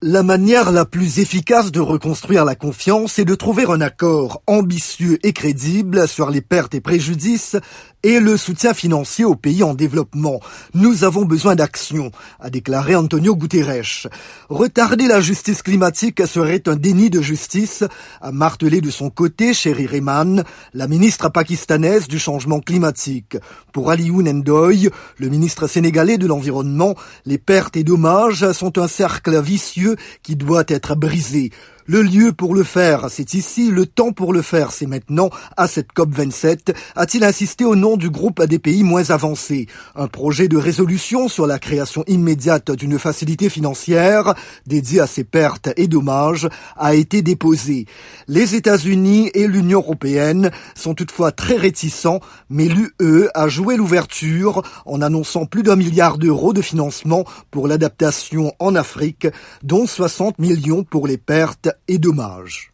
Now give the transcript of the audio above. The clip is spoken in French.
La manière la plus efficace de reconstruire la confiance est de trouver un accord ambitieux et crédible sur les pertes et préjudices et le soutien financier aux pays en développement. Nous avons besoin d'action, a déclaré Antonio Guterres. Retarder la justice climatique serait un déni de justice, a martelé de son côté Sherry Rehman, la ministre pakistanaise du changement climatique. Pour Aliou Nendoy, le ministre sénégalais de l'environnement, les pertes et dommages sont un cercle vicieux qui doit être brisé. Le lieu pour le faire, c'est ici, le temps pour le faire, c'est maintenant, à cette COP27, a-t-il insisté au nom du groupe des pays moins avancés. Un projet de résolution sur la création immédiate d'une facilité financière dédiée à ces pertes et dommages a été déposé. Les États-Unis et l'Union européenne sont toutefois très réticents, mais l'UE a joué l'ouverture en annonçant plus d'un milliard d'euros de financement pour l'adaptation en Afrique, dont 60 millions pour les pertes et dommages.